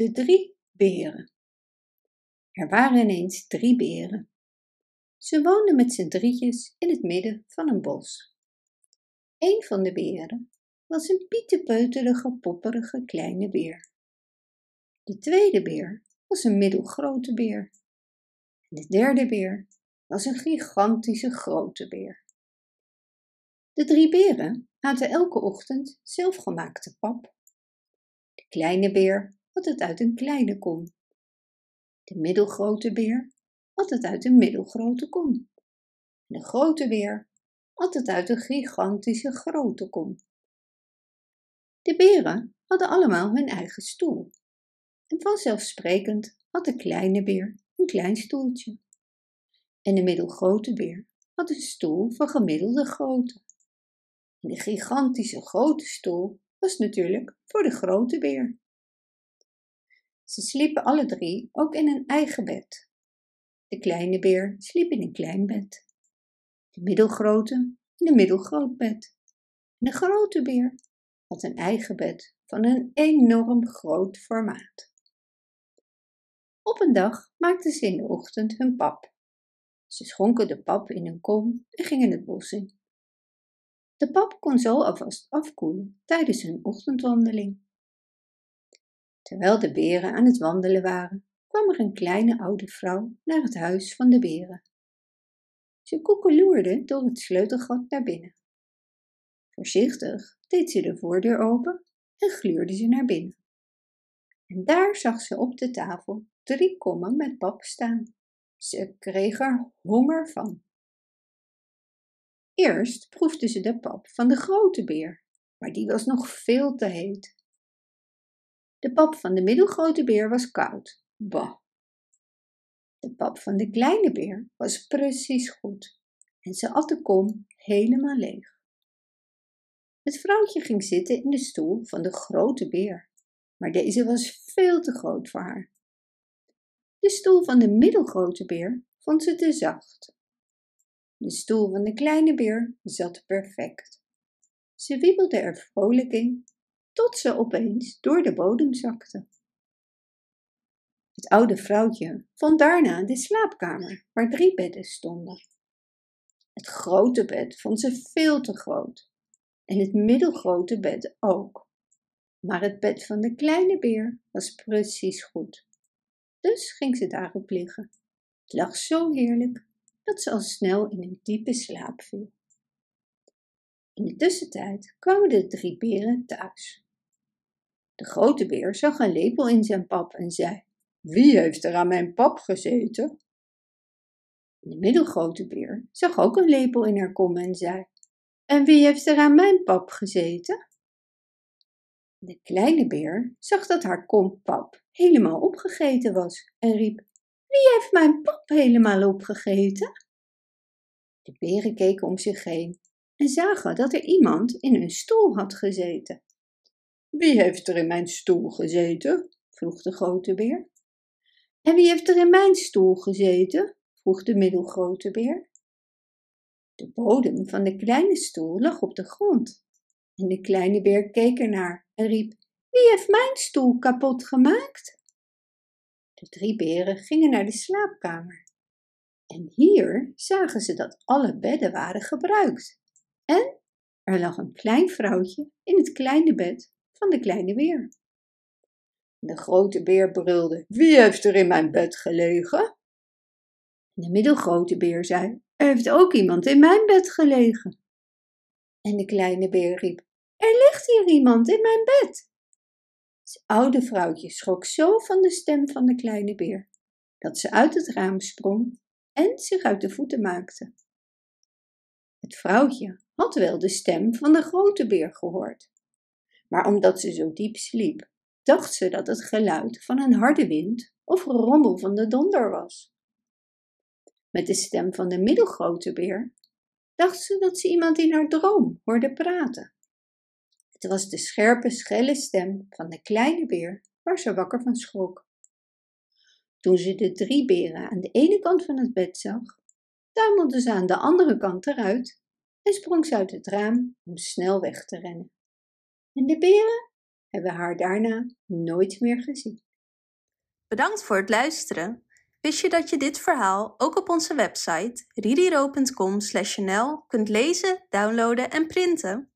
de drie beren. Er waren ineens drie beren. Ze woonden met z'n drietjes in het midden van een bos. Een van de beren was een pietepeuterige, popperige kleine beer. De tweede beer was een middelgrote beer. En de derde beer was een gigantische grote beer. De drie beren aten elke ochtend zelfgemaakte pap. De kleine beer had het uit een kleine kom. De middelgrote beer had het uit een middelgrote kom. De grote beer had het uit een gigantische grote kom. De beren hadden allemaal hun eigen stoel. En vanzelfsprekend had de kleine beer een klein stoeltje. En de middelgrote beer had een stoel van gemiddelde grootte. En de gigantische grote stoel was natuurlijk voor de grote beer. Ze sliepen alle drie ook in een eigen bed. De kleine beer sliep in een klein bed. De middelgrote in een middelgroot bed. En de grote beer had een eigen bed van een enorm groot formaat. Op een dag maakten ze in de ochtend hun pap. Ze schonken de pap in een kom en gingen het bos in. De pap kon zo alvast afkoelen tijdens hun ochtendwandeling. Terwijl de beren aan het wandelen waren, kwam er een kleine oude vrouw naar het huis van de beren. Ze koekeloerde door het sleutelgat naar binnen. Voorzichtig deed ze de voordeur open en gluurde ze naar binnen. En daar zag ze op de tafel drie kommen met pap staan. Ze kreeg er honger van. Eerst proefde ze de pap van de grote beer, maar die was nog veel te heet. De pap van de middelgrote beer was koud. Bah. De pap van de kleine beer was precies goed en ze at de kom helemaal leeg. Het vrouwtje ging zitten in de stoel van de grote beer, maar deze was veel te groot voor haar. De stoel van de middelgrote beer vond ze te zacht. De stoel van de kleine beer zat perfect. Ze wiebelde er vrolijk in, tot ze opeens door de bodem zakte. Het oude vrouwtje vond daarna de slaapkamer waar drie bedden stonden. Het grote bed vond ze veel te groot en het middelgrote bed ook. Maar het bed van de kleine beer was precies goed. Dus ging ze daarop liggen. Het lag zo heerlijk dat ze al snel in een diepe slaap viel. In de tussentijd kwamen de drie beren thuis. De grote beer zag een lepel in zijn pap en zei: Wie heeft er aan mijn pap gezeten? De middelgrote beer zag ook een lepel in haar kom en zei: En wie heeft er aan mijn pap gezeten? De kleine beer zag dat haar kompap helemaal opgegeten was en riep: Wie heeft mijn pap helemaal opgegeten? De beren keken om zich heen en zagen dat er iemand in hun stoel had gezeten. Wie heeft er in mijn stoel gezeten? vroeg de grote beer. En wie heeft er in mijn stoel gezeten? vroeg de middelgrote beer. De bodem van de kleine stoel lag op de grond. En de kleine beer keek ernaar en riep: Wie heeft mijn stoel kapot gemaakt? De drie beren gingen naar de slaapkamer. En hier zagen ze dat alle bedden waren gebruikt. En er lag een klein vrouwtje in het kleine bed van de kleine beer. De grote beer brulde: Wie heeft er in mijn bed gelegen? De middelgrote beer zei: Er heeft ook iemand in mijn bed gelegen. En de kleine beer riep: Er ligt hier iemand in mijn bed. Het oude vrouwtje schrok zo van de stem van de kleine beer dat ze uit het raam sprong en zich uit de voeten maakte. Het vrouwtje had wel de stem van de grote beer gehoord, maar omdat ze zo diep sliep, dacht ze dat het geluid van een harde wind of rommel van de donder was. Met de stem van de middelgrote beer dacht ze dat ze iemand in haar droom hoorde praten. Het was de scherpe, schelle stem van de kleine beer waar ze wakker van schrok. Toen ze de drie beren aan de ene kant van het bed zag, tuimelde ze aan de andere kant eruit en sprong ze uit het raam om snel weg te rennen. En de beren hebben haar daarna nooit meer gezien. Bedankt voor het luisteren. Wist je dat je dit verhaal ook op onze website ririro.com/nl kunt lezen, downloaden en printen?